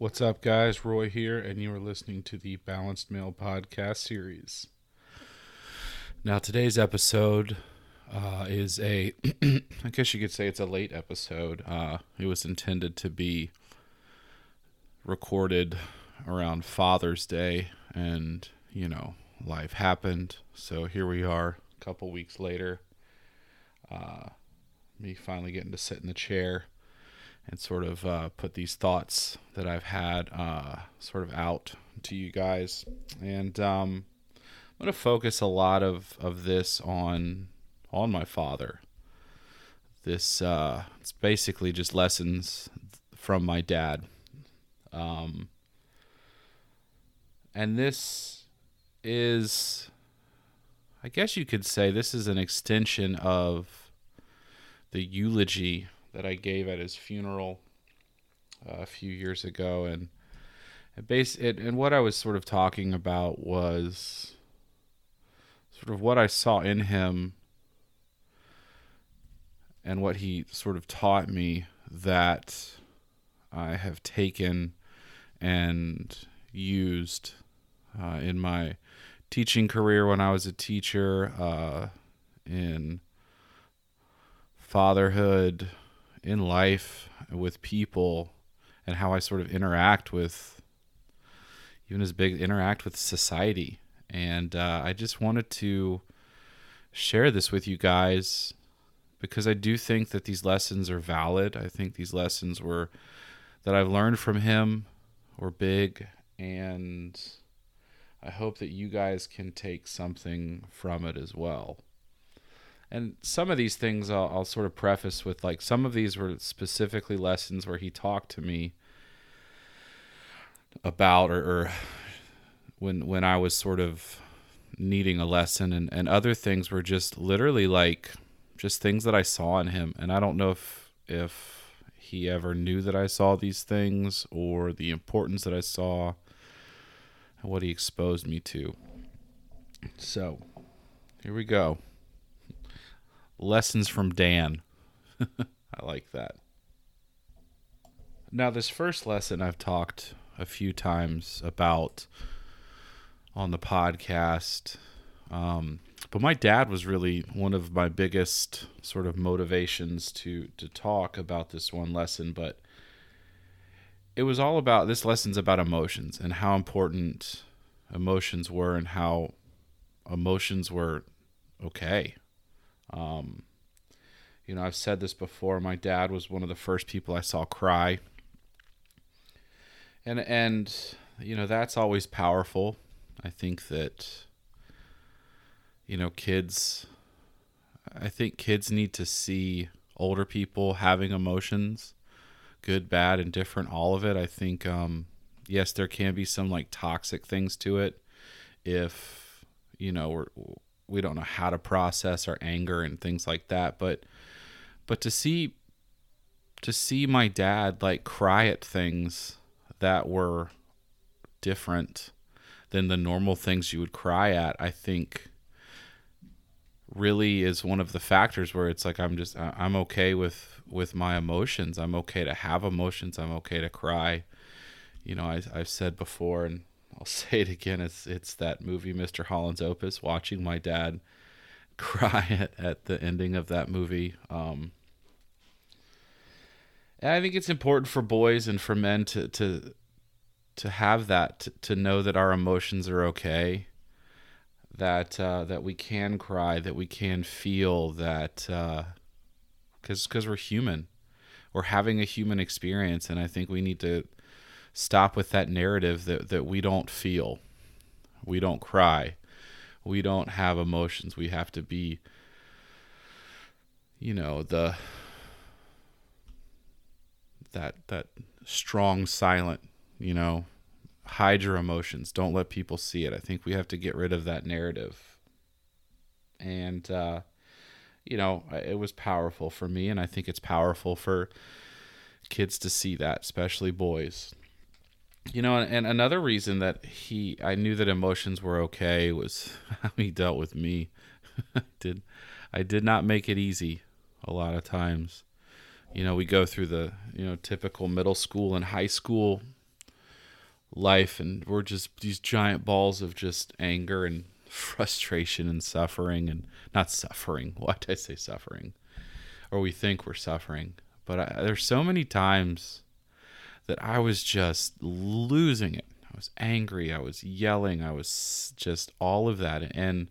What's up, guys? Roy here, and you are listening to the Balanced Male podcast series. Now, today's episode uh, is a, I guess you could say it's a late episode. Uh, it was intended to be recorded around Father's Day, and, you know, life happened. So here we are, a couple weeks later. Uh, me finally getting to sit in the chair and sort of uh, put these thoughts that I've had uh, sort of out to you guys. And um, I'm going to focus a lot of, of this on on my father. This uh, it's basically just lessons from my dad. Um, and this is, I guess you could say, this is an extension of the eulogy that I gave at his funeral uh, a few years ago, and it base it and what I was sort of talking about was sort of what I saw in him and what he sort of taught me that I have taken and used uh, in my teaching career when I was a teacher, uh, in fatherhood, in life, with people, and how I sort of interact with, even as big, interact with society. And uh, I just wanted to share this with you guys because I do think that these lessons are valid. I think these lessons were that I've learned from him were big and I hope that you guys can take something from it as well. And some of these things I'll, I'll sort of preface with like some of these were specifically lessons where he talked to me about or, or when when I was sort of needing a lesson and, and other things were just literally like just things that I saw in him. And I don't know if if he ever knew that I saw these things or the importance that I saw and what he exposed me to. So, here we go. Lessons from Dan. I like that. Now, this first lesson I've talked a few times about on the podcast. Um, but my dad was really one of my biggest sort of motivations to to talk about this one lesson but it was all about this lesson's about emotions and how important emotions were and how emotions were okay um, you know i've said this before my dad was one of the first people i saw cry and and you know that's always powerful i think that you know, kids, I think kids need to see older people having emotions, good, bad, and different, all of it. I think, um, yes, there can be some like toxic things to it if, you know, we're, we don't know how to process our anger and things like that. But, but to see, to see my dad like cry at things that were different than the normal things you would cry at, I think really is one of the factors where it's like I'm just I'm okay with with my emotions. I'm okay to have emotions. I'm okay to cry. You know, I I've said before and I'll say it again. It's it's that movie Mr. Holland's Opus. Watching my dad cry at, at the ending of that movie. Um, and I think it's important for boys and for men to to to have that to, to know that our emotions are okay that uh, that we can cry, that we can feel that because uh, because we're human, we're having a human experience, and I think we need to stop with that narrative that that we don't feel, we don't cry, we don't have emotions. We have to be, you know, the that that strong silent, you know, hide your emotions. Don't let people see it. I think we have to get rid of that narrative. And, uh, you know, it was powerful for me, and I think it's powerful for kids to see that, especially boys. You know, and, another reason that he, I knew that emotions were okay was how he dealt with me. I did, I did not make it easy a lot of times. You know, we go through the, you know, typical middle school and high school life and we're just these giant balls of just anger and frustration and suffering and not suffering. Why did I say suffering? Or we think we're suffering. But I, there's so many times that I was just losing it. I was angry. I was yelling. I was just all of that. And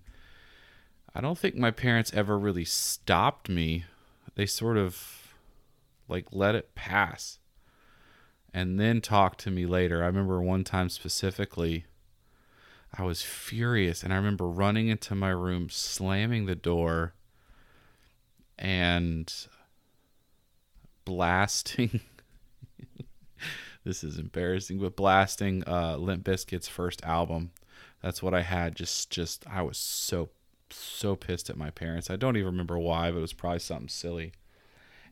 I don't think my parents ever really stopped me. They sort of like let it pass and then talked to me later. I remember one time specifically I was furious and I remember running into my room, slamming the door and blasting this is embarrassing, but blasting uh Limp Bizkit's first album. That's what I had. Just just I was so so pissed at my parents. I don't even remember why, but it was probably something silly.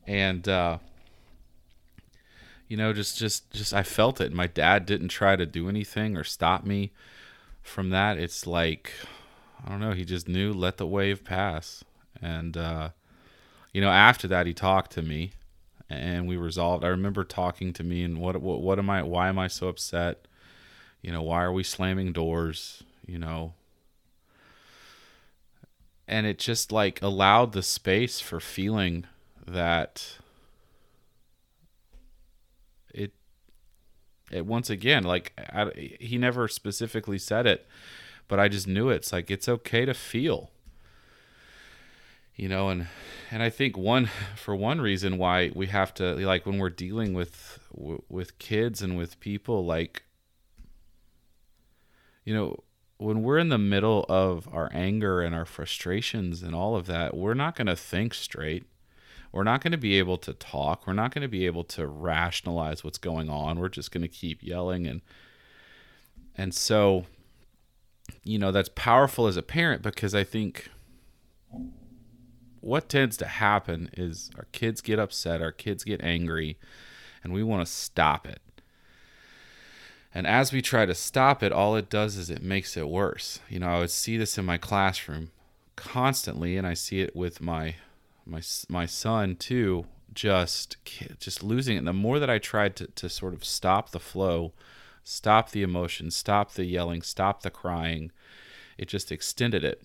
And uh you know, just just just I felt it. My dad didn't try to do anything or stop me from that, it's like I don't know. He just knew let the wave pass, and uh, you know after that he talked to me, and we resolved. I remember talking to me and what what what am I? Why am I so upset? You know why are we slamming doors? You know. And it just like allowed the space for feeling that it it once again like I, he never specifically said it but i just knew it. it's like it's okay to feel you know and and i think one for one reason why we have to like when we're dealing with with kids and with people like you know when we're in the middle of our anger and our frustrations and all of that we're not going to think straight we're not going to be able to talk. We're not going to be able to rationalize what's going on. We're just going to keep yelling and and so you know, that's powerful as a parent because I think what tends to happen is our kids get upset, our kids get angry, and we want to stop it. And as we try to stop it, all it does is it makes it worse. You know, I would see this in my classroom constantly, and I see it with my my my son too just just losing it. And the more that I tried to to sort of stop the flow, stop the emotion, stop the yelling, stop the crying, it just extended it.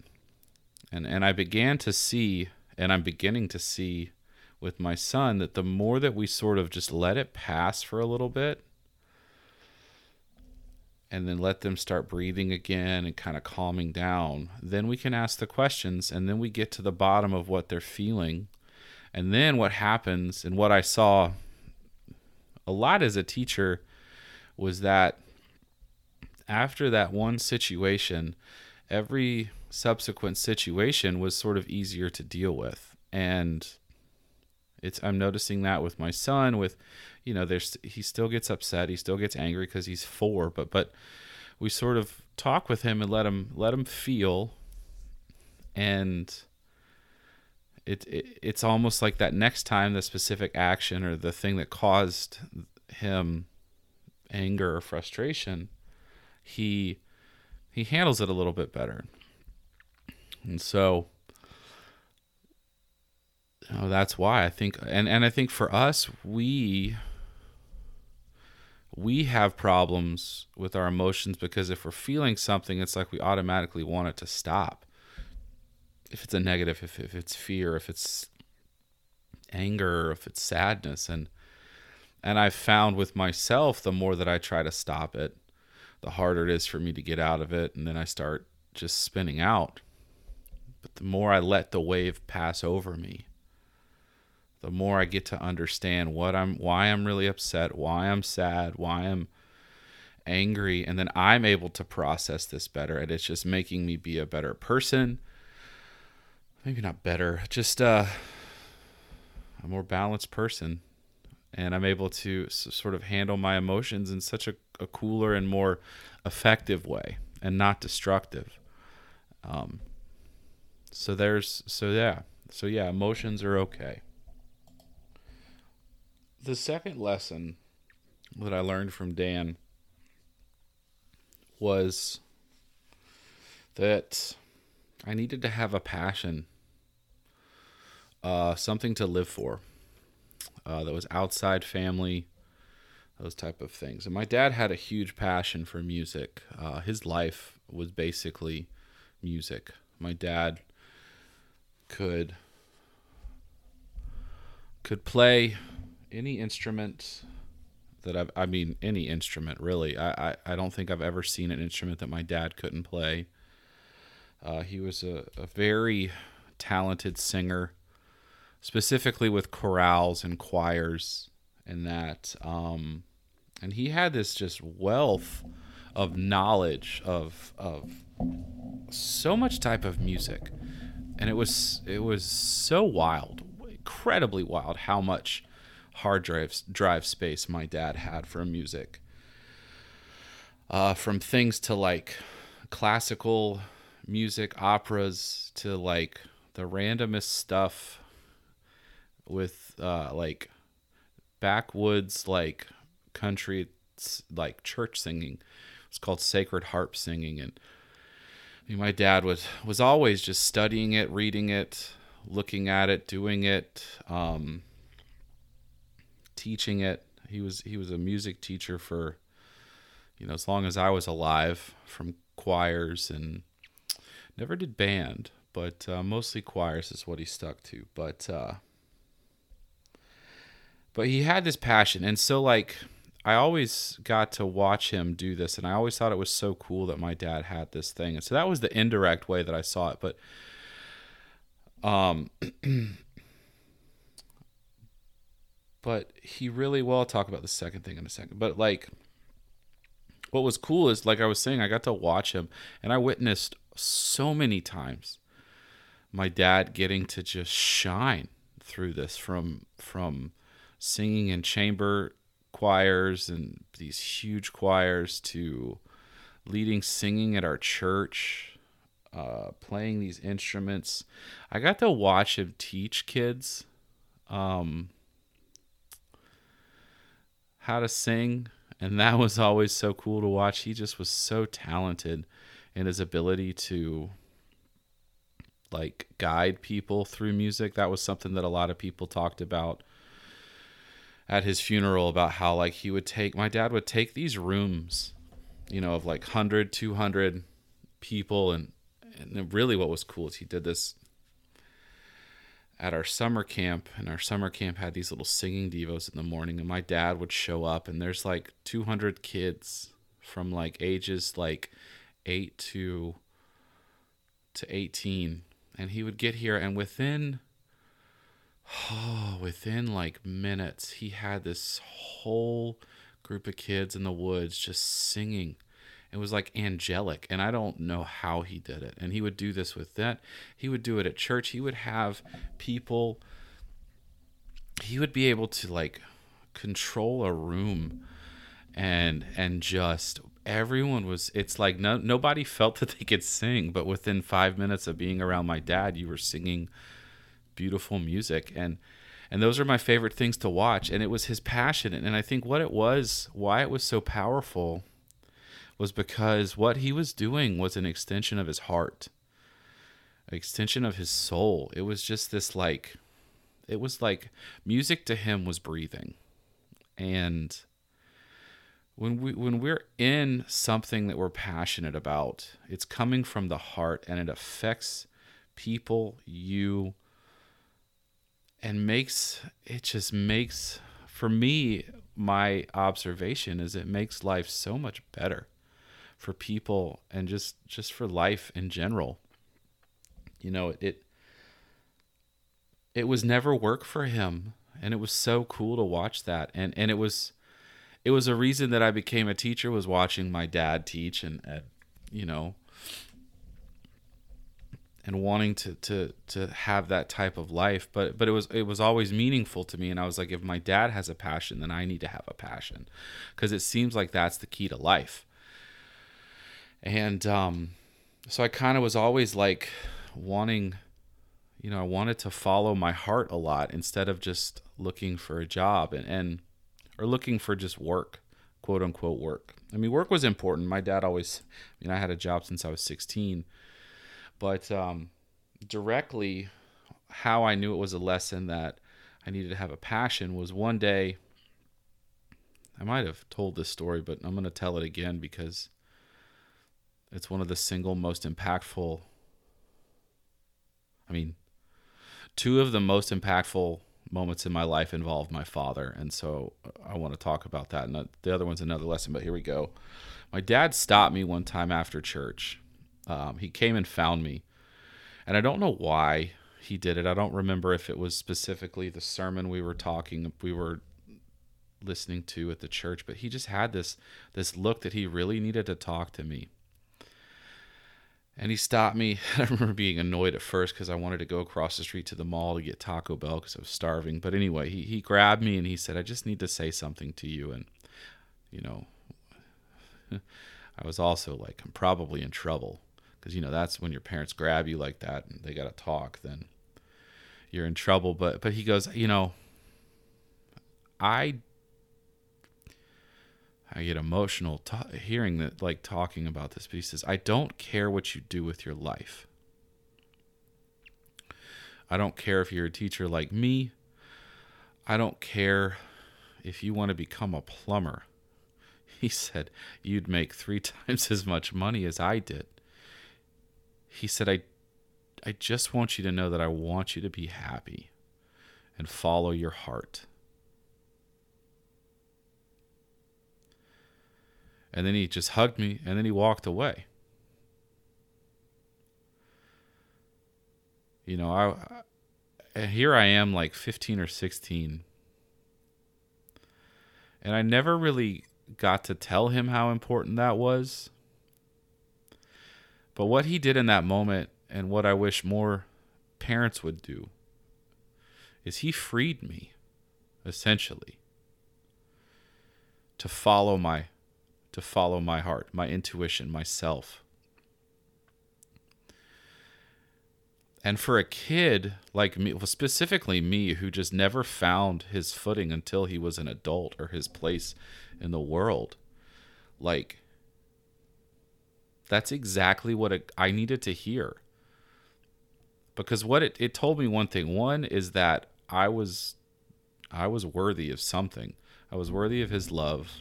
And and I began to see and I'm beginning to see with my son that the more that we sort of just let it pass for a little bit and then let them start breathing again and kind of calming down, then we can ask the questions and then we get to the bottom of what they're feeling. And then what happens, and what I saw a lot as a teacher was that after that one situation, every subsequent situation was sort of easier to deal with. And it's I'm noticing that with my son with you know, there's he still gets upset, he still gets angry because he's four, but but we sort of talk with him and let him let him feel, and it, it it's almost like that next time the specific action or the thing that caused him anger or frustration, he he handles it a little bit better, and so you know, that's why I think and and I think for us we we have problems with our emotions because if we're feeling something, it's like we automatically want it to stop. If it's a negative, if, if it's fear, if it's anger, if it's sadness. And and I've found with myself, the more that I try to stop it, the harder it is for me to get out of it. And then I start just spinning out. But the more I let the wave pass over me, the more I get to understand what I'm why I'm really upset, why I'm sad, why I'm angry, and then I'm able to process this better and it's just making me be a better person. Maybe not better, just uh, a more balanced person. And I'm able to sort of handle my emotions in such a, a cooler and more effective way and not destructive. Um, so there's, so yeah, so yeah, emotions are okay the second lesson that I learned from Dan was that I needed to have a passion, uh, something to live for uh, that was outside family, those type of things. And my dad had a huge passion for music. Uh, his life was basically music. My dad could could play any instrument that I've, I mean, any instrument really. I, I, I don't think I've ever seen an instrument that my dad couldn't play. Uh, he was a, a very talented singer, specifically with chorales and choirs and that. Um, and he had this just wealth of knowledge of of so much type of music and it was it was so wild incredibly wild how much hard drives drive space my dad had for music uh, from things to like classical music operas to like the randomest stuff with uh, like backwoods like country like church singing. It's called sacred harp singing, and my dad was was always just studying it, reading it, looking at it, doing it, um, teaching it. He was he was a music teacher for you know as long as I was alive, from choirs and never did band, but uh, mostly choirs is what he stuck to. But uh, but he had this passion, and so like I always got to watch him do this, and I always thought it was so cool that my dad had this thing. And so that was the indirect way that I saw it. But um, but he really well. I'll talk about the second thing in a second. But like, what was cool is like I was saying, I got to watch him, and I witnessed so many times my dad getting to just shine through this from from singing in chamber choirs and these huge choirs to leading singing at our church, uh, playing these instruments. I got to watch him teach kids um, how to sing, and that was always so cool to watch. He just was so talented in his ability to like guide people through music. That was something that a lot of people talked about at his funeral about how like he would take my dad would take these rooms you know of like 100 200 people. And and really what was cool is he did this at our summer camp. And our summer camp had these little singing devos in the morning. And my dad would show up and there's like 200 kids from like ages like 8 to to 18 and he would get here and within oh, within like minutes, he had this whole group of kids in the woods just singing. It was like angelic, and I don't know how he did it. And he would do this with that. He would do it at church. He would have people. He would be able to like control a room, and and just everyone was. It's like no nobody felt that they could sing, but within five minutes of being around my dad, you were singing beautiful music. And and those are my favorite things to watch. And it was his passion. And i think what it was why it was so powerful was because what he was doing was an extension of his heart an extension of his soul. It was just this like it was like music to him was breathing. And when we when we're in something that we're passionate about it's coming from the heart and it affects people you and makes it just makes for me my observation is it makes life so much better for people and just just for life in general. You know it it was never work for him and it was so cool to watch that. And and it was it was a reason that I became a teacher was watching my dad teach and, and you know and wanting to to to have that type of life but but it was it was always meaningful to me. And I was like if my dad has a passion then I need to have a passion cuz it seems like that's the key to life. And um so I kind of was always like wanting you know I wanted to follow my heart a lot instead of just looking for a job and and or looking for just work quote unquote work. I mean work was important. My dad always I mean I had a job since I was 16 but um, directly, how I knew it was a lesson that I needed to have a passion was one day I might have told this story, but I'm going to tell it again because it's one of the single most impactful. I mean, two of the most impactful moments in my life involved my father, and so I want to talk about that. And the other one's another lesson, but here we go. My dad stopped me one time after church. Um, he came and found me, and I don't know why he did it. I don't remember if it was specifically the sermon we were talking, we were listening to at the church, but he just had this this look that he really needed to talk to me. And he stopped me. I remember being annoyed at first because I wanted to go across the street to the mall to get Taco Bell because I was starving. But anyway, he, he grabbed me and he said, I just need to say something to you. And, you know, I was also like, I'm probably in trouble because, you know, that's when your parents grab you like that and they got to talk, then you're in trouble. But, but he goes, you know, I I get emotional t- hearing that, like talking about this. But he says, I don't care what you do with your life. I don't care if you're a teacher like me. I don't care if you want to become a plumber. He said, You'd make three times as much money as I did. He said, I, I just want you to know that I want you to be happy and follow your heart. And then he just hugged me and then he walked away. You know, I, I here I am like 15 or 16. And I never really got to tell him how important that was. But what he did in that moment and what I wish more parents would do is he freed me essentially to follow my to follow my heart, my intuition, myself. And for a kid like me, well, specifically me, who just never found his footing until he was an adult or his place in the world, like, that's exactly what it, I needed to hear. Because what it, it told me one thing. One is that I was I was worthy of something. I was worthy of his love.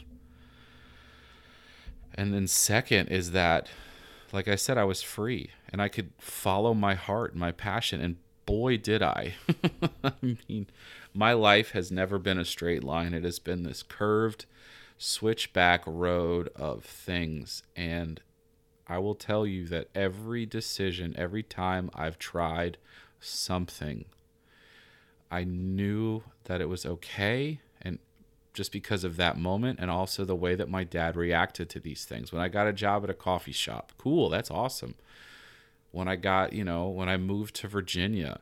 And then second is that like I said I was free and I could follow my heart, and my passion and boy did I. I mean, my life has never been a straight line. It has been this curved switchback road of things and I will tell you that every decision, every time I've tried something, I knew that it was okay And just because of that moment and also the way that my dad reacted to these things. When I got a job at a coffee shop, cool, that's awesome. When I got, you know, when I moved to Virginia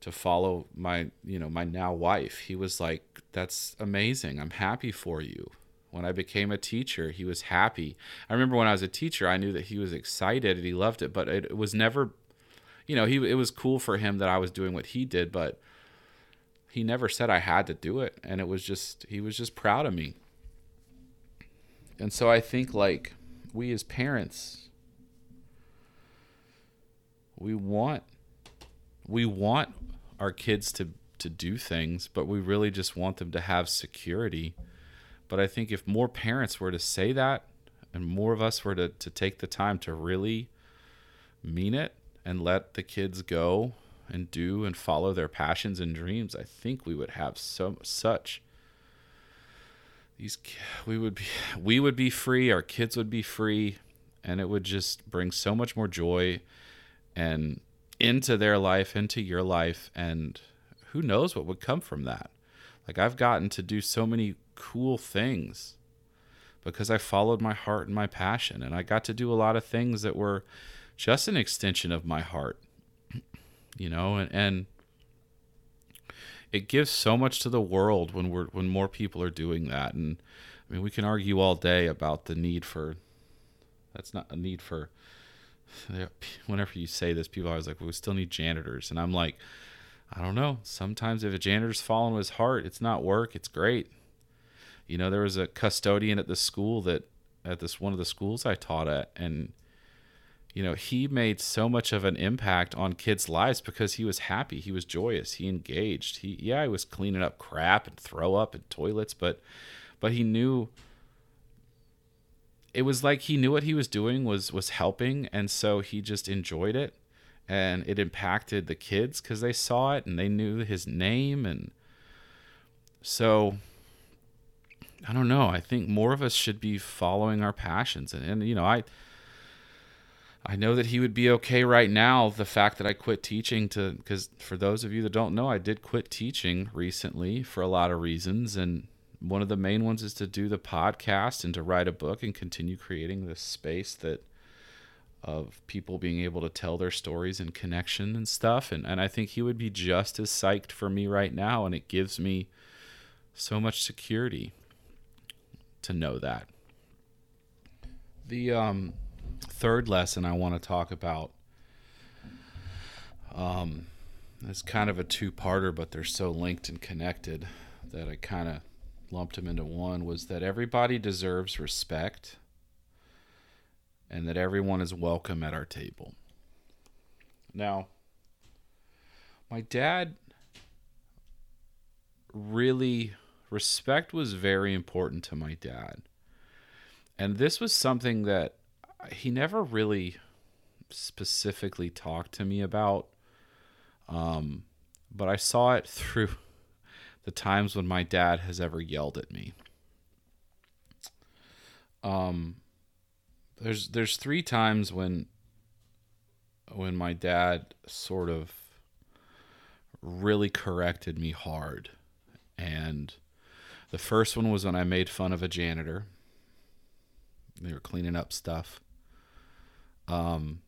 to follow my, you know, my now wife, he was like, that's amazing. I'm happy for you. When I became a teacher, he was happy. I remember when I was a teacher, I knew that he was excited and he loved it, but it was never, you know, he it was cool for him that I was doing what he did, but he never said I had to do it and it was just he was just proud of me. And so I think like we as parents we want we want our kids to to do things, but we really just want them to have security. But I think if more parents were to say that and more of us were to, to take the time to really mean it and let the kids go and do and follow their passions and dreams, I think we would have so such these we would be we would be free, our kids would be free, and it would just bring so much more joy and into their life, into your life, and who knows what would come from that. Like I've gotten to do so many cool things because I followed my heart and my passion and I got to do a lot of things that were just an extension of my heart you know, and, and it gives so much to the world when we're when more people are doing that. And I mean, we can argue all day about the need for. That's not a need for. Whenever you say this, people are always like, well, "We still need janitors," and I'm like, I don't know. Sometimes if a janitor's falling his heart, it's not work. It's great. You know, there was a custodian at the school that at this one of the schools I taught at, and you know, he made so much of an impact on kids' lives because he was happy, he was joyous, he engaged. He yeah, he was cleaning up crap and throw up in toilets, but but he knew it was like he knew what he was doing was was helping and so he just enjoyed it and it impacted the kids cuz they saw it and they knew his name and so I don't know. I think more of us should be following our passions and, and you know, I I know that he would be okay right now. The fact that I quit teaching to, because for those of you that don't know, I did quit teaching recently for a lot of reasons. And one of the main ones is to do the podcast and to write a book and continue creating this space that of people being able to tell their stories and connection and stuff. And, and I think he would be just as psyched for me right now. And it gives me so much security to know that. The, um, third lesson I want to talk about um, it's kind of a two-parter, but they're so linked and connected that I kind of lumped them into one. Was that everybody deserves respect, and that everyone is welcome at our table. Now, my dad really respect was very important to my dad. And this was something that he never really specifically talked to me about. Um, but I saw it through the times when my dad has ever yelled at me. Um, there's there's three times when when my dad sort of really corrected me hard, and the first one was when I made fun of a janitor. They were cleaning up stuff um,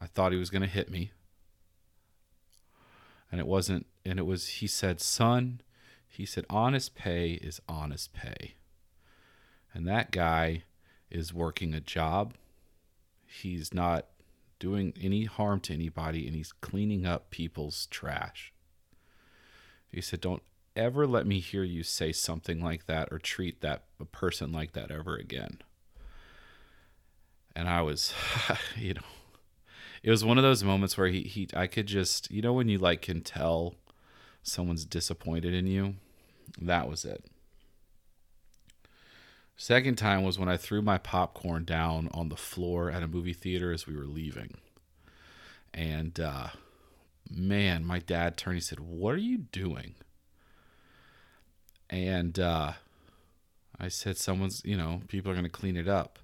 I thought he was going to hit me. And it wasn't, and it was, he said, son, he said, honest pay is honest pay. And that guy is working a job. He's not doing any harm to anybody and he's cleaning up people's trash. He said, Don't ever let me hear you say something like that or treat that a person like that ever again and I was, you know, it was one of those moments where he, he I could just, you know, when you like can tell someone's disappointed in you, that was it. Second time was when I threw my popcorn down on the floor at a movie theater as we were leaving. And uh, man, my dad turned. He said, "What are you doing?" And uh, I said, "Someone's, you know, people are going to clean it up."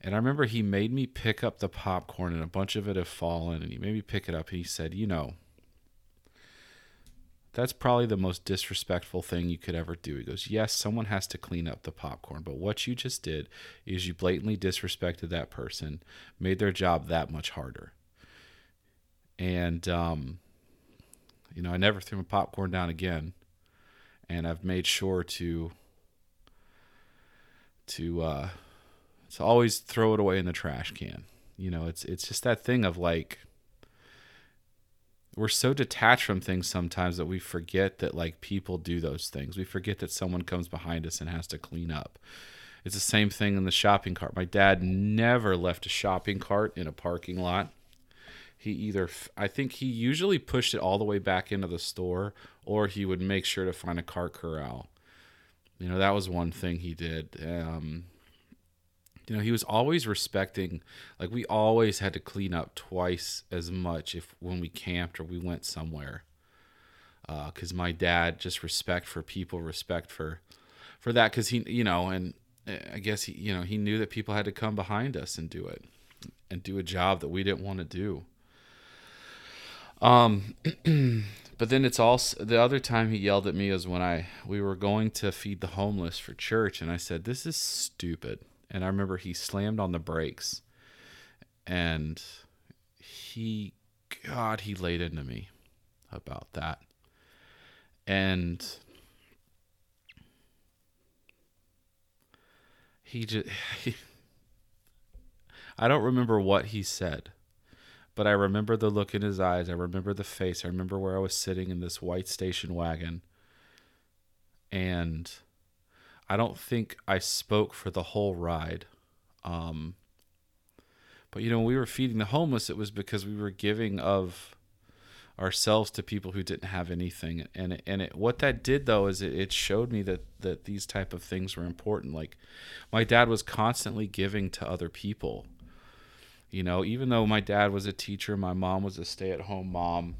And I remember he made me pick up the popcorn and a bunch of it had fallen and he made me pick it up and he said, "You know, that's probably the most disrespectful thing you could ever do." He goes, "Yes, someone has to clean up the popcorn, but what you just did is you blatantly disrespected that person, made their job that much harder." And um you know, I never threw my popcorn down again. And I've made sure to to uh to always throw it away in the trash can. You know, it's it's just that thing of like we're so detached from things sometimes that we forget that like people do those things. We forget that someone comes behind us and has to clean up. It's the same thing in the shopping cart. My dad never left a shopping cart in a parking lot. He either I think he usually pushed it all the way back into the store or he would make sure to find a cart corral. You know, that was one thing he did. Um, you know he was always respecting like we always had to clean up twice as much if when we camped or we went somewhere uh, my dad just respect for people respect for for that because he you know and eh, i guess he you know he knew that people had to come behind us and do it and do a job that we didn't want to do um but then it's also the other time he yelled at me is when i we were going to feed the homeless for church and i said this is stupid. And I remember he slammed on the brakes and he god he laid into me about that. And he just he, I don't remember what he said but I remember the look in his eyes. I remember the face. I remember where I was sitting in this white station wagon. And I don't think I spoke for the whole ride. Um, but you know, when we were feeding the homeless, it was because we were giving of ourselves to people who didn't have anything. And and it, what that did though is it, it showed me that that these type of things were important. Like my dad was constantly giving to other people you know even though my dad was a teacher my mom was a stay-at-home mom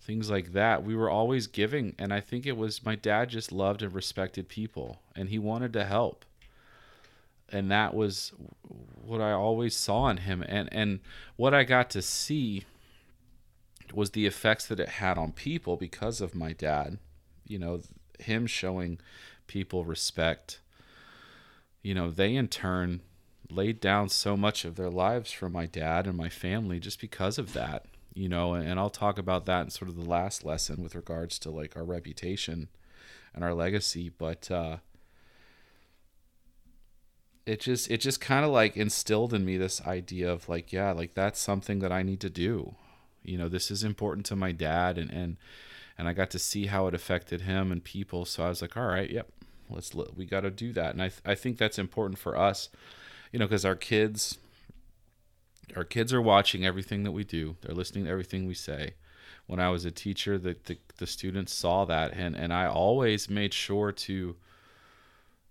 things like that we were always giving and i think it was my dad just loved and respected people and he wanted to help and that was what i always saw in him and and what i got to see was the effects that it had on people because of my dad. You know, him showing people respect. You know, they in turn laid down so much of their lives for my dad and my family just because of that. You know, and I'll talk about that in sort of the last lesson with regards to like our reputation and our legacy, but uh it just it just kind of like instilled in me this idea of like yeah like that's something that i need to do you know this is important to my dad and and and I got to see how it affected him and people so I was like all right yep let's we got to do that and I th- I think that's important for us you know cuz our kids our kids are watching everything that we do. They're listening to everything we say. When I was a teacher the, the, the students saw that and and I always made sure to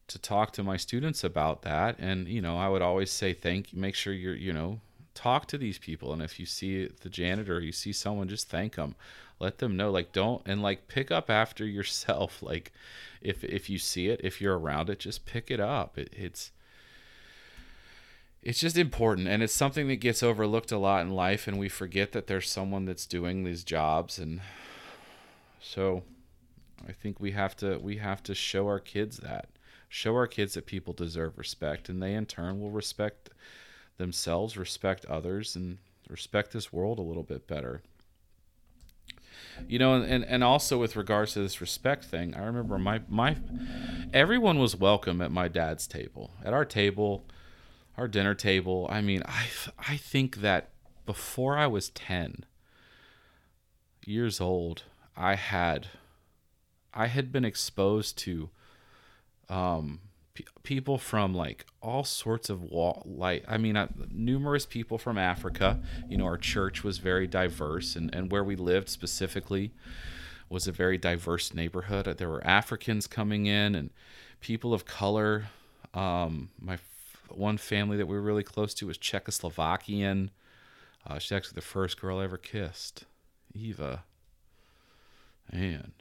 to talk to my students about that. And you know I would always say thank you make sure you're you know talk to these people. And if you see the janitor you see someone just thank them let them know like don't and like pick up after yourself. Like if if you see it if you're around it just pick it up. It, it's it's just important and it's something that gets overlooked a lot in life and we forget that there's someone that's doing these jobs and so i think we have to we have to show our kids that show our kids that people deserve respect and they in turn will respect themselves, respect others, and respect this world a little bit better. You know, and, and also with regards to this respect thing, I remember my my everyone was welcome at my dad's table. At our table, our dinner table. I mean, I I think that before I was 10 years old, I had I had been exposed to um people from like all sorts of wall like i mean uh, numerous people from africa. You know our church was very diverse and, and where we lived specifically was a very diverse neighborhood. There were africans coming in and people of color. Um, my one family that we were really close to was czechoslovakian uh, she's actually the first girl i ever kissed eva man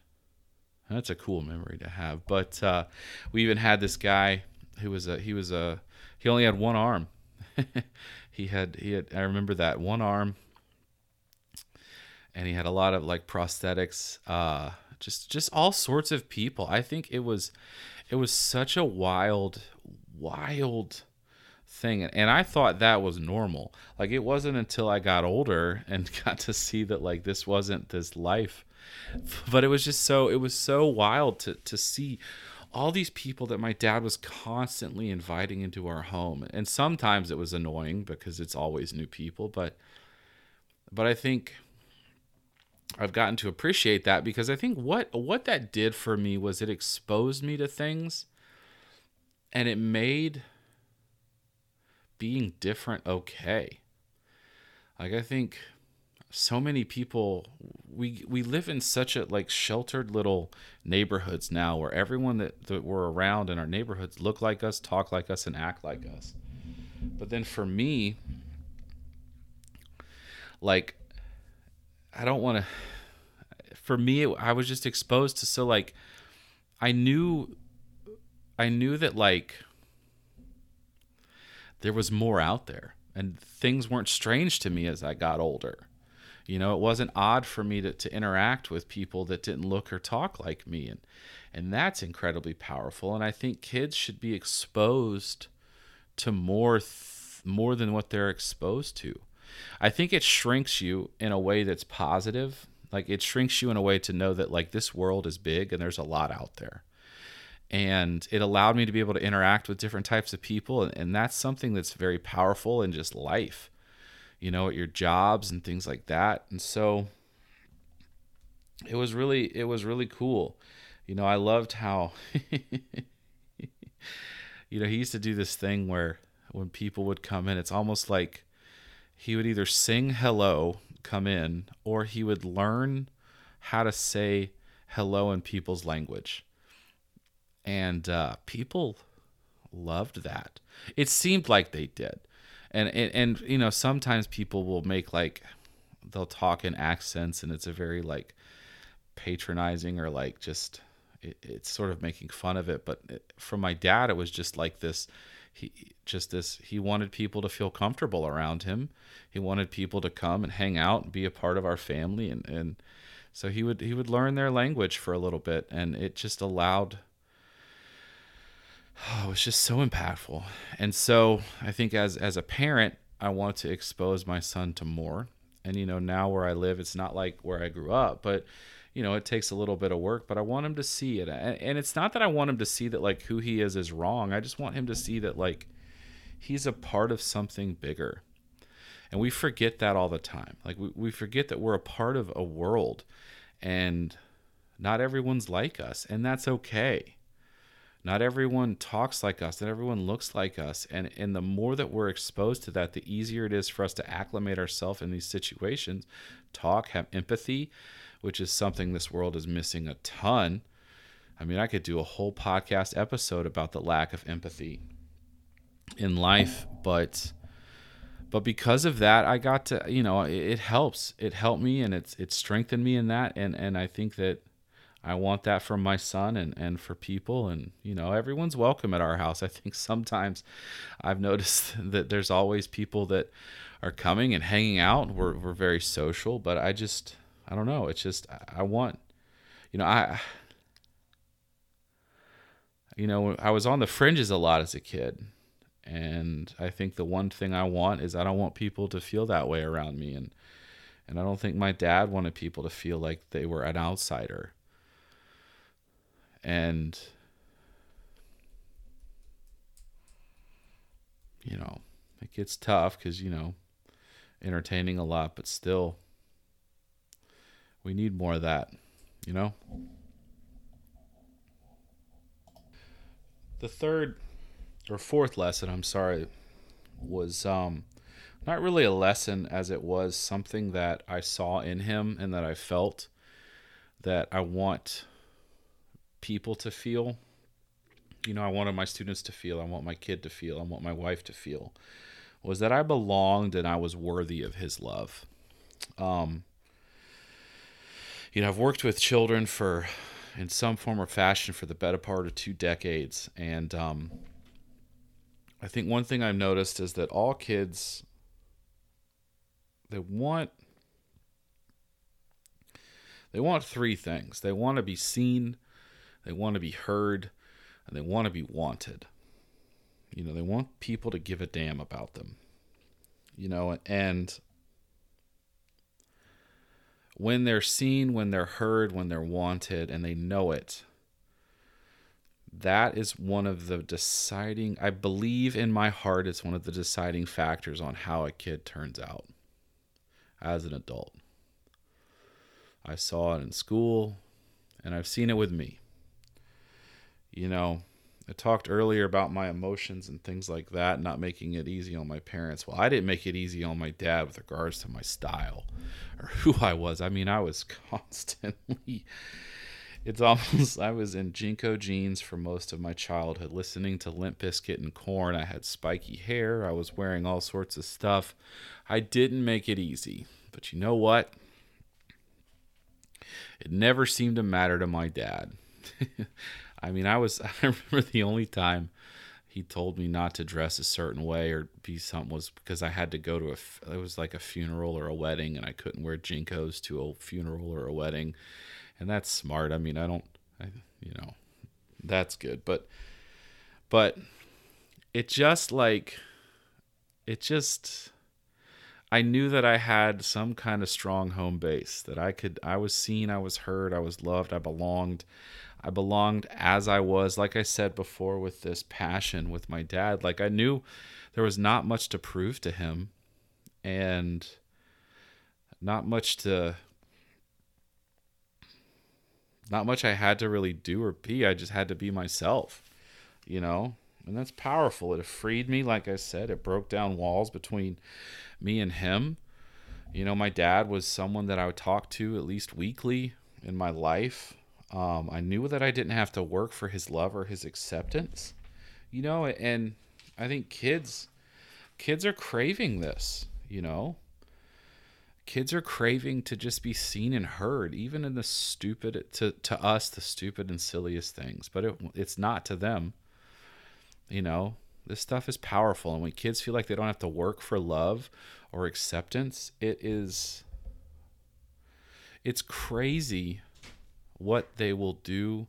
that's a cool memory to have. But uh, we even had this guy who was a he was a he only had one arm. he had he had I remember that one arm, and he had a lot of like prosthetics. Uh, just just all sorts of people. I think it was it was such a wild wild thing and i thought that was normal. Like it wasn't until i got older and got to see that like this wasn't this life. But it was just so it was so wild to to see all these people that my dad was constantly inviting into our home. And sometimes it was annoying because it's always new people but but i think i've gotten to appreciate that because i think what what that did for me was it exposed me to things and it made being different okay. Like i think so many people we we live in such a like sheltered little neighborhoods now where everyone that, that we're around in our neighborhoods look like us talk like us and act like us. But then for me like i don't want to for me i was just exposed to so like i knew i knew that like there was more out there and things weren't strange to me as i got older you know, it wasn't odd for me to, to interact with people that didn't look or talk like me. And, and that's incredibly powerful. And I think kids should be exposed to more, th- more than what they're exposed to. I think it shrinks you in a way that's positive. Like it shrinks you in a way to know that like this world is big and there's a lot out there. And it allowed me to be able to interact with different types of people. And, and that's something that's very powerful in just life you know, at your jobs and things like that. And so it was really it was really cool. You know, I loved how you know, he used to do this thing where when people would come in, it's almost like he would either sing hello come in or he would learn how to say hello in people's language. And uh, people loved that. It seemed like they did. And, and and you know sometimes people will make like they'll talk in accents and it's a very like patronizing or like just it, it's sort of making fun of it but it, for my dad it was just like this he just this he wanted people to feel comfortable around him he wanted people to come and hang out and be a part of our family and and so he would he would learn their language for a little bit and it just allowed oh, it was just so impactful. And so i think as as a parent i want to expose my son to more. And you know now where i live it's not like where i grew up but you know it takes a little bit of work but i want him to see it. And it's not that i want him to see that like who he is is wrong. I just want him to see that like he's a part of something bigger. And we forget that all the time. Like we, we forget that we're a part of a world and not everyone's like us and that's okay not everyone talks like us not everyone looks like us and and the more that we're exposed to that the easier it is for us to acclimate ourselves in these situations talk have empathy which is something this world is missing a ton. I mean, I could do a whole podcast episode about the lack of empathy in life, but but because of that, I got to, you know, it, it helps. It helped me and it's it strengthened me in that and and I think that I want that from my son and, and for people. And, you know, everyone's welcome at our house. I think sometimes I've noticed that there's always people that are coming and hanging out. We're, we're very social, but I just, I don't know. It's just I want, you know, I, you know, I was on the fringes a lot as a kid, and I think the one thing I want is I don't want people to feel that way around me, and and I don't think my dad wanted people to feel like they were an outsider. And you know, it gets tough because you know, entertaining a lot, but still we need more of that, you know? The third or fourth lesson, I'm sorry, was um, not really a lesson as it was something that I saw in him and that I felt that I want people to feel. You know, I wanted my students to feel, I want my kid to feel, I want my wife to feel, was that I belonged and I was worthy of his love. Um, you know, I've worked with children for, in some form or fashion, for the better part of two decades, and um, I think one thing I've noticed is that all kids they want they want three things. They want to be seen, they want to be heard, and they want to be wanted. You know, they want people to give a damn about them. You know, and when they're seen, when they're heard, when they're wanted, and they know it, that is one of the deciding, I believe in my heart, it's one of the deciding factors on how a kid turns out as an adult. I saw it in school, and I've seen it with me. You know, I talked earlier about my emotions and things like that, not making it easy on my parents. Well, I didn't make it easy on my dad with regards to my style or who I was. I mean, I was constantly. It's almost I was in JNCO jeans for most of my childhood, listening to Limp Bizkit and Korn. I had spiky hair. I was wearing all sorts of stuff. I didn't make it easy, but you know what? It never seemed to matter to my dad. I mean, I was, I remember the only time he told me not to dress a certain way or be something was because I had to go to a, it was like a funeral or a wedding and I couldn't wear JNCOs to a funeral or a wedding. And that's smart. I mean, I don't, I, you know, that's good. But, but it just like, it just, I knew that I had some kind of strong home base that I could, I was seen, I was heard, I was loved, I belonged. I belonged as I was, like I said before, with this passion with my dad. Like I knew there was not much to prove to him and not much to not much I had to really do or be. I just had to be myself, you know? And that's powerful. It freed me, like I said. It broke down walls between me and him. You know, my dad was someone that I would talk to at least weekly in my life. Um, I knew that I didn't have to work for his love or his acceptance. You know, and I think kids kids are craving this, you know. Kids are craving to just be seen and heard, even in the stupid to to us the stupid and silliest things, but it, it's not to them. You know, this stuff is powerful and when kids feel like they don't have to work for love or acceptance, it is it's crazy what they will do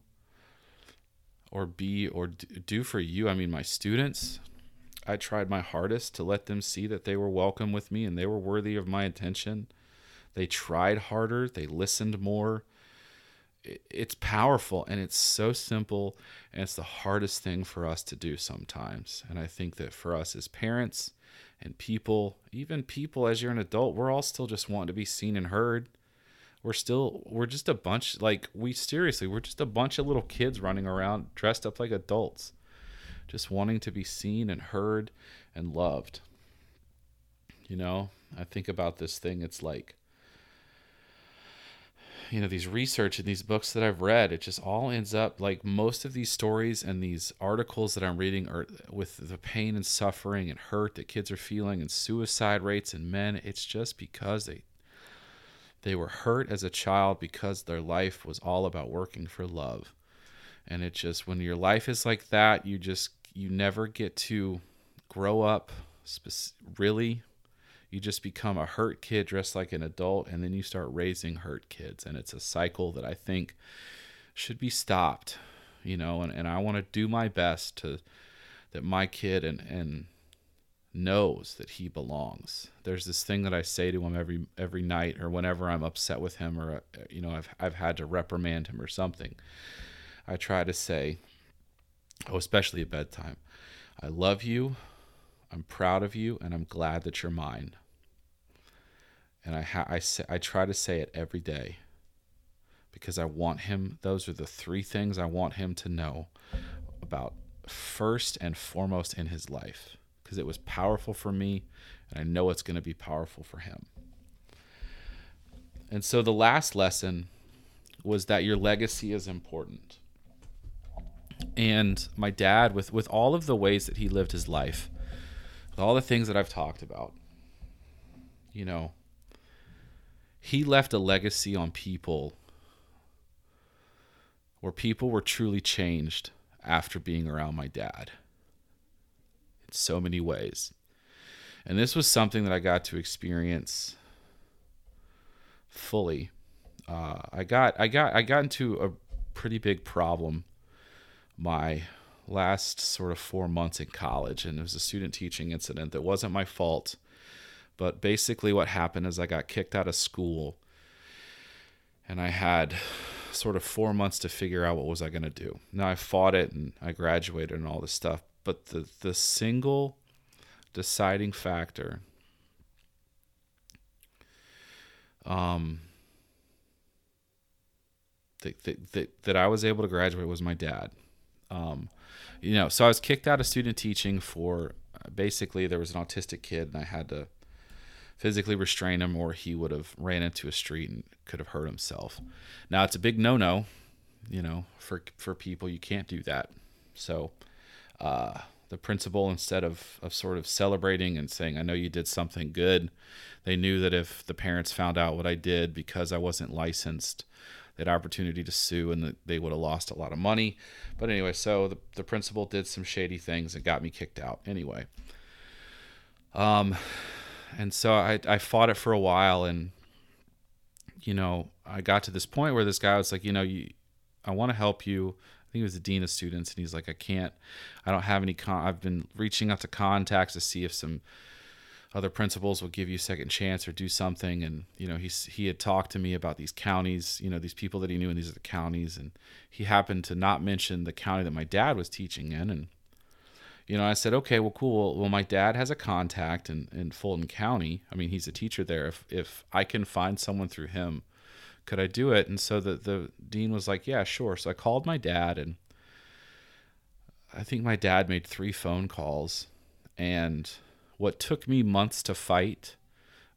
or be or do for you. I mean, my students, I tried my hardest to let them see that they were welcome with me and they were worthy of my attention. They tried harder, they listened more. It's powerful and it's so simple, and it's the hardest thing for us to do sometimes. And I think that for us as parents and people, even people as you're an adult, we're all still just wanting to be seen and heard we're still we're just a bunch like we seriously we're just a bunch of little kids running around dressed up like adults just wanting to be seen and heard and loved. You know i think about this thing it's like you know these research and these books that i've read it just all ends up like most of these stories and these articles that i'm reading are with the pain and suffering and hurt that kids are feeling and suicide rates in men it's just because they they were hurt as a child because their life was all about working for love. And it just, when your life is like that, you just, you never get to grow up really. You just become a hurt kid dressed like an adult, and then you start raising hurt kids. And it's a cycle that I think should be stopped, you know. And, and I want to do my best to, that my kid and, and knows that he belongs. There's this thing that I say to him every every night or whenever I'm upset with him or uh, you know I've I've had to reprimand him or something. I try to say oh especially at bedtime. I love you. I'm proud of you and I'm glad that you're mine. And I ha- I say I try to say it every day because I want him those are the three things I want him to know about first and foremost in his life because it was powerful for me, and I know it's going to be powerful for him. And so the last lesson was that your legacy is important. And my dad, with, with all of the ways that he lived his life, with all the things that I've talked about, you know, he left a legacy on people where people were truly changed after being around my dad so many ways. And this was something that I got to experience fully. Uh, I got I got I got into a pretty big problem my last sort of four months in college, and it was a student teaching incident that wasn't my fault. But basically, what happened is I got kicked out of school, and I had sort of four months to figure out what was I going to do. Now I fought it, and I graduated and all this stuff but the the single deciding factor um that, that, that, that I was able to graduate was my dad. Um, you know, so I was kicked out of student teaching for uh, basically there was an autistic kid and I had to physically restrain him or he would have ran into a street and could have hurt himself. Now it's a big no-no, you know, for for people you can't do that. So uh, the principal instead of, of sort of celebrating and saying, I know you did something good. They knew that if the parents found out what I did because I wasn't licensed, had opportunity to sue and that they would have lost a lot of money. But anyway, so the, the principal did some shady things and got me kicked out anyway. Um, and so I, I fought it for a while and, you know, I got to this point where this guy was like, you know, you, I want to help you think he was the dean of students, and he's like, I can't, I don't have any. Con- I've been reaching out to contacts to see if some other principals will give you a second chance or do something. And you know, he's he had talked to me about these counties, you know, these people that he knew, and these are the counties. And he happened to not mention the county that my dad was teaching in, and you know, I said, okay, well, cool. Well, my dad has a contact in, in Fulton County. I mean, he's a teacher there. If if I can find someone through him could I do it? And so the the dean was like, yeah, sure. So I called my dad, and I think my dad made three phone calls, and what took me months to fight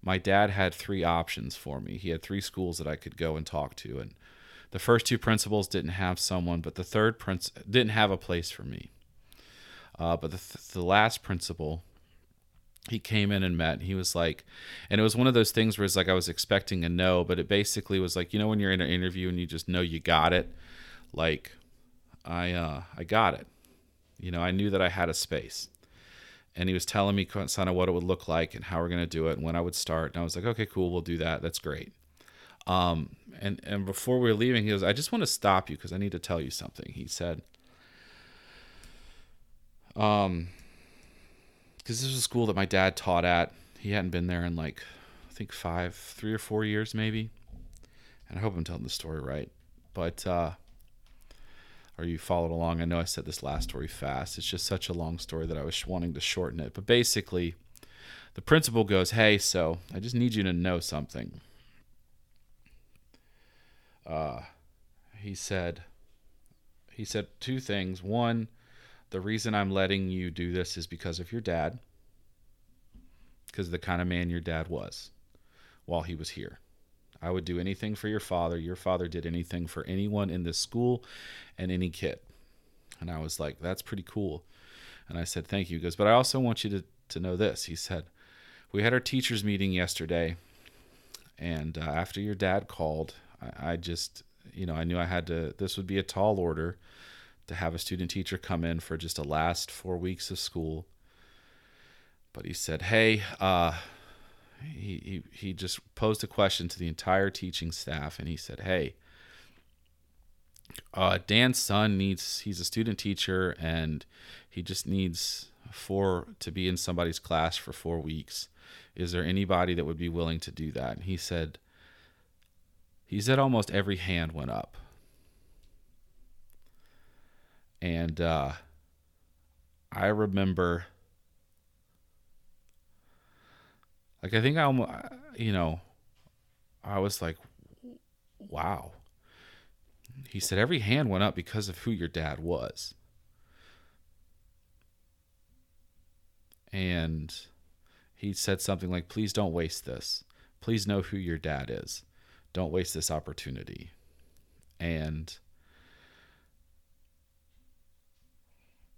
my dad had three options for me. He had three schools that I could go and talk to, and the first two principals didn't have someone, but the third prince didn't have a place for me. Uh, but the, th- the last principal, he came in and met. And he was like, and it was one of those things where it's like I was expecting a no, but it basically was like you know when you're in an interview and you just know you got it, like I uh, I got it. You know, I knew that I had a space and he was telling me kind of what it would look like and how we're going to do it and when I would start. And I was like, okay, cool, we'll do that. That's great. Um, and and before we were leaving, he goes, I just want to stop you because I need to tell you something. He said, um, because this was a school that my dad taught at. He hadn't been there in like I think five, three or four years maybe. And I hope I'm telling the story right, but uh, or you followed along. I know I said this last story fast. It's just such a long story that I was wanting to shorten it. But basically, the principal goes, Hey, so I just need you to know something. Uh, he said, he said two things. One, the reason I'm letting you do this is because of your dad, because the kind of man your dad was while he was here. I would do anything for your father. Your father did anything for anyone in this school and any kid. And I was like, that's pretty cool. And I said, thank you. He goes, but I also want you to, to know this. He said, we had our teachers meeting yesterday. And uh, after your dad called, I, I just, you know, I knew I had to, this would be a tall order to have a student teacher come in for just a last four weeks of school. But he said, hey, uh, he, he, he just posed a question to the entire teaching staff and he said, Hey, uh, Dan's son needs, he's a student teacher and he just needs four to be in somebody's class for four weeks. Is there anybody that would be willing to do that? And he said, he said almost every hand went up. And uh, I remember Like I think I almost, you know, I was like, wow. He said every hand went up because of who your dad was. And he said something like, please don't waste this. Please know who your dad is. Don't waste this opportunity. And,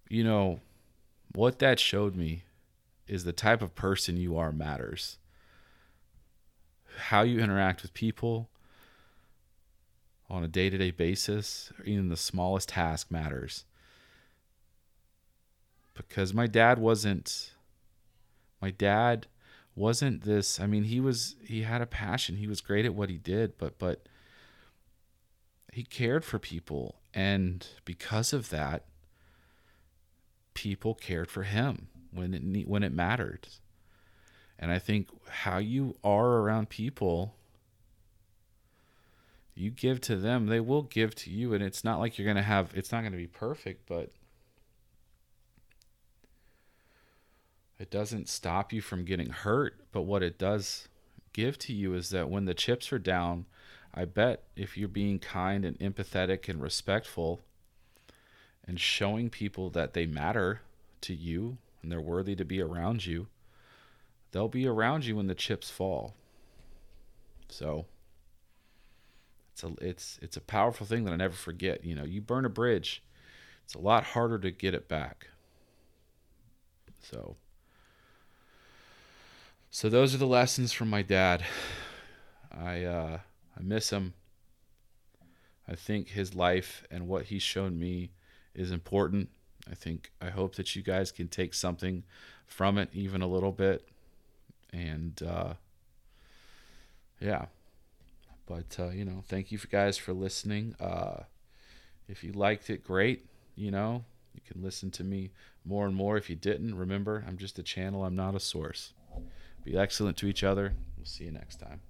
you know, what that showed me is the type of person you are matters. How you interact with people on a day to day basis, even the smallest task matters. Because my dad wasn't, my dad wasn't this, I mean, he was, he had a passion. He was great at what he did, but, but, he cared for people. And because of that, people cared for him when it when it mattered. And I think how you are around people, you give to them, they will give to you. And it's not like you're going to have, it's not going to be perfect, but it doesn't stop you from getting hurt. But what it does give to you is that when the chips are down, I bet if you're being kind and empathetic and respectful and showing people that they matter to you and they're worthy to be around you, they'll be around you when the chips fall. So it's a it's it's a powerful thing that I never forget. You know, you burn a bridge, it's a lot harder to get it back. So so those are the lessons from my dad. I uh, I miss him. I think his life and what he's shown me is important. I think I hope that you guys can take something from it, even a little bit, and uh, yeah. But uh, you know, thank you guys for listening. Uh, if you liked it, great. You know, you can listen to me more and more. If you didn't, remember, I'm just a channel. I'm not a source. Be excellent to each other. We'll see you next time.